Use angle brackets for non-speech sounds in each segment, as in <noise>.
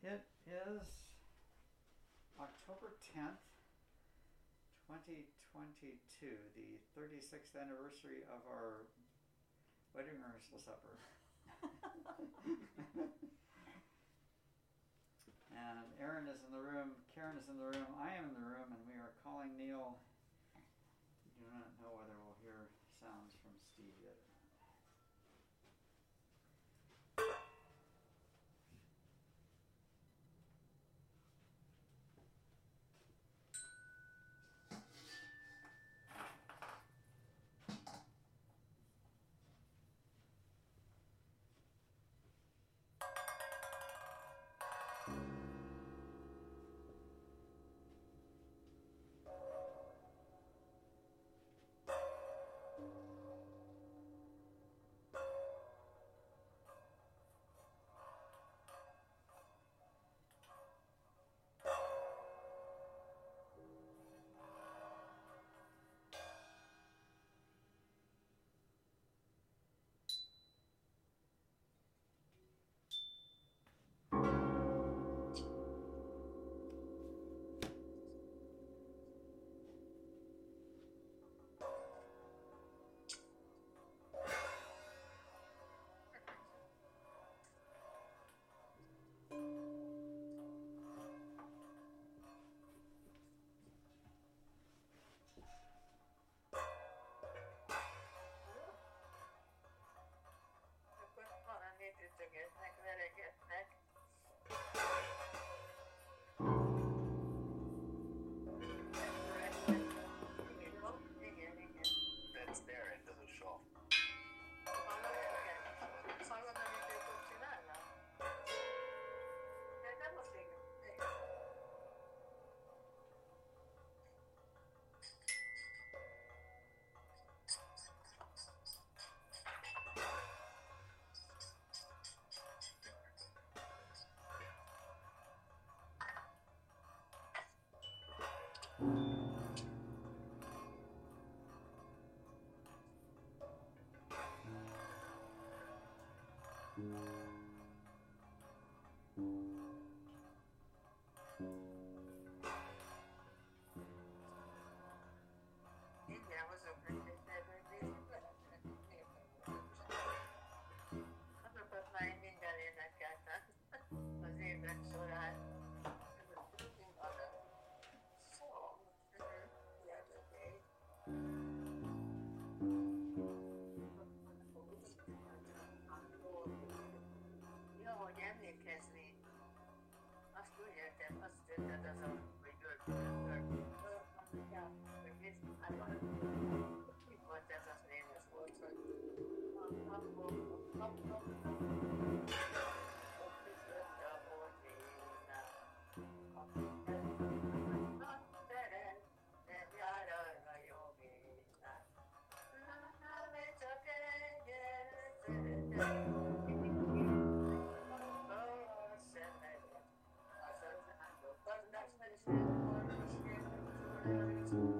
It is October 10th, 2022, the 36th anniversary of our wedding rehearsal supper. <laughs> and Aaron is in the room, Karen is in the room, I am in the room, and we are calling Neal. Do not know whether we'll hear sounds Igen, Wow.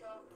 There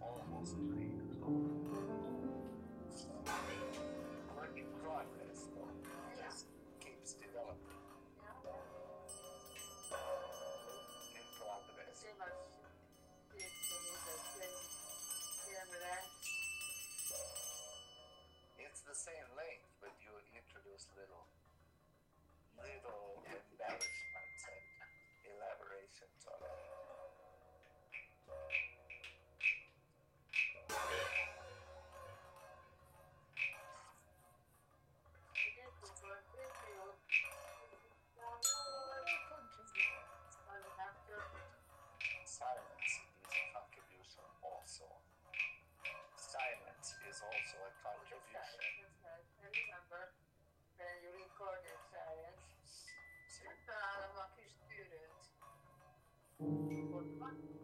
almost three What's the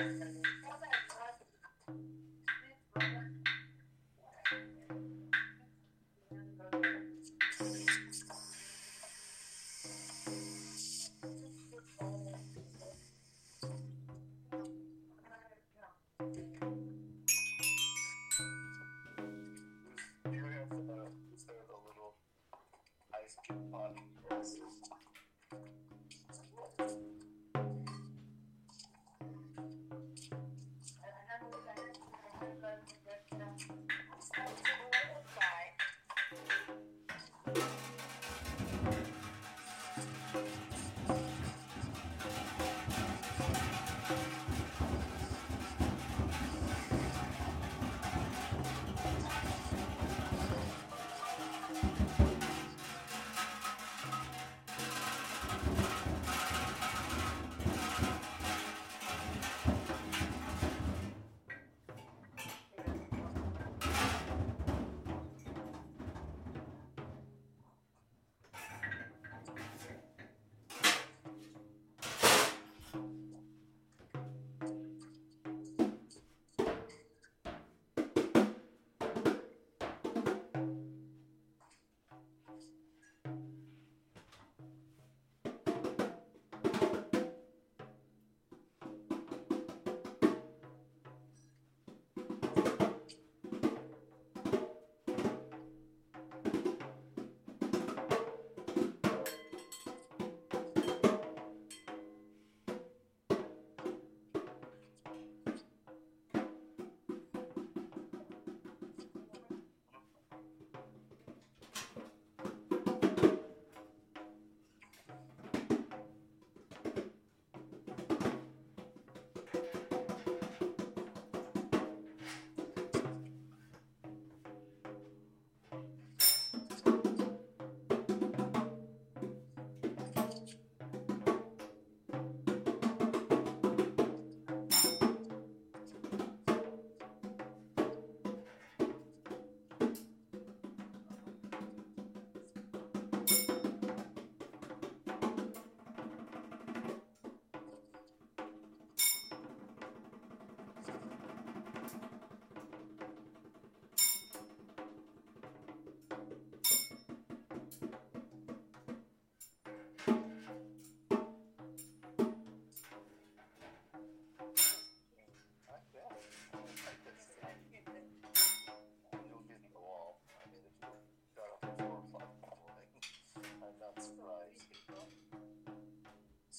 Obrigada.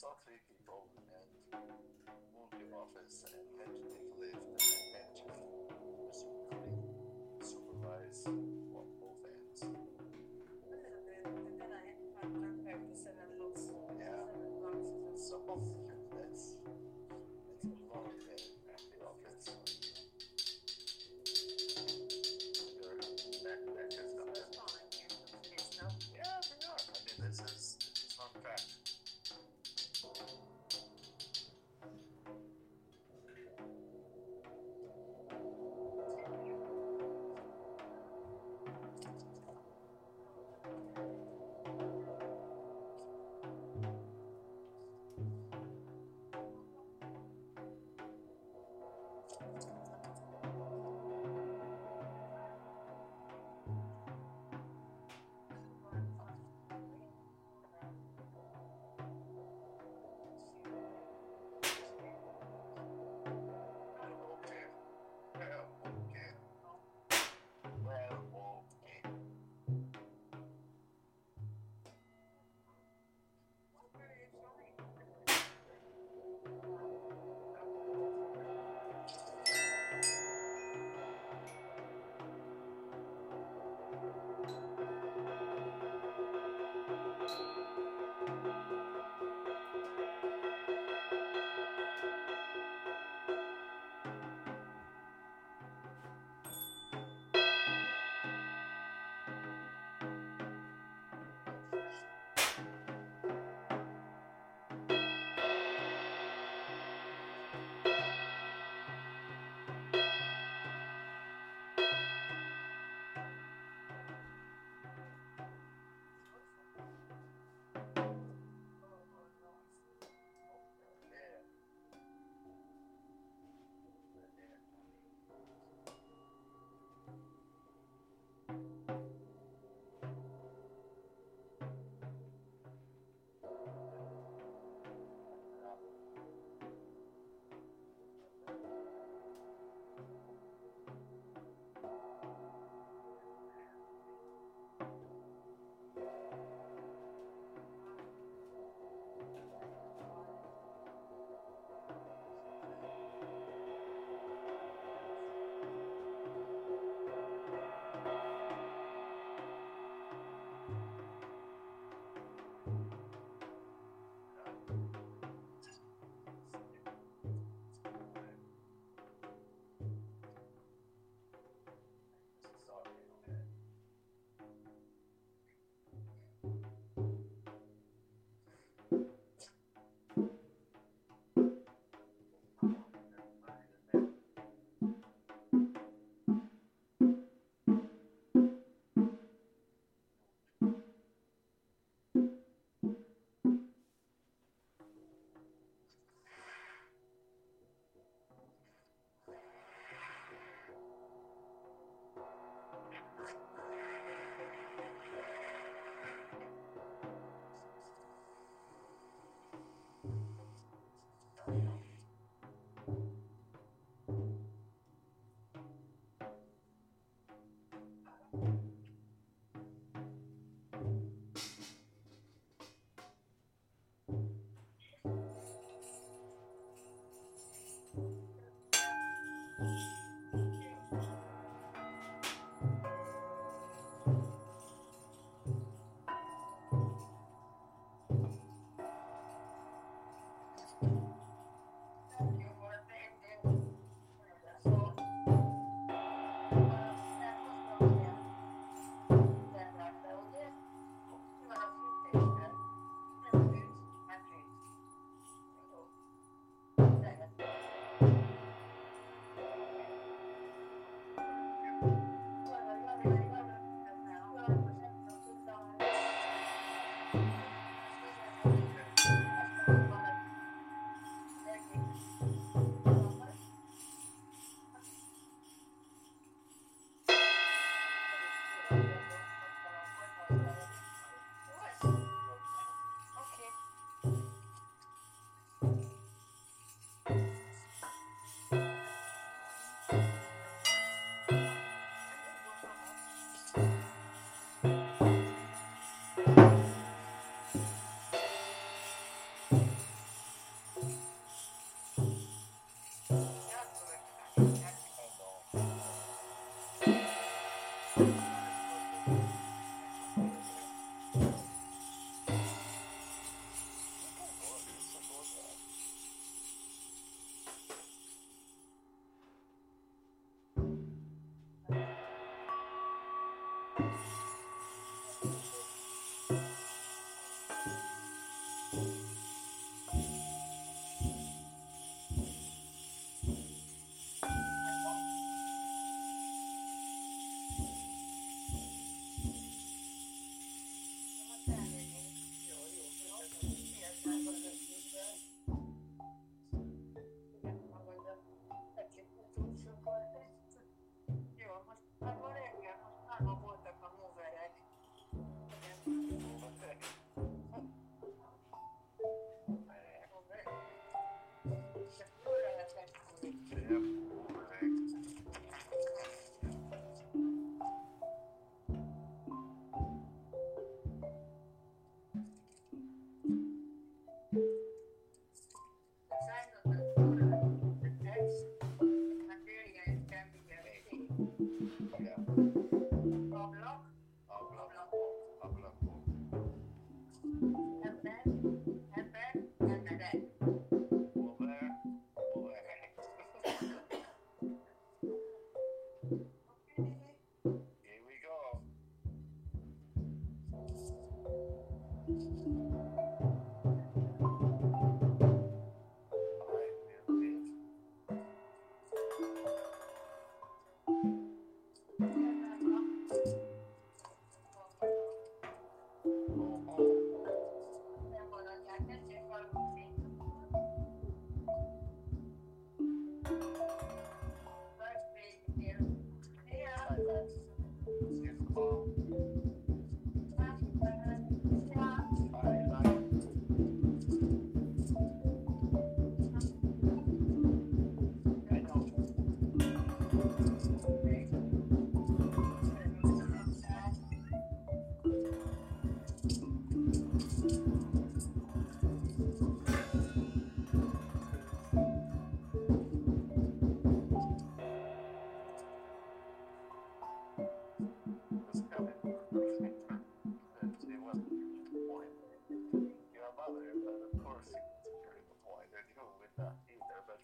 Saw three people and moved to office and had to take a lift and then had to supervise, both ends. Yeah. So Yeah.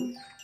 Música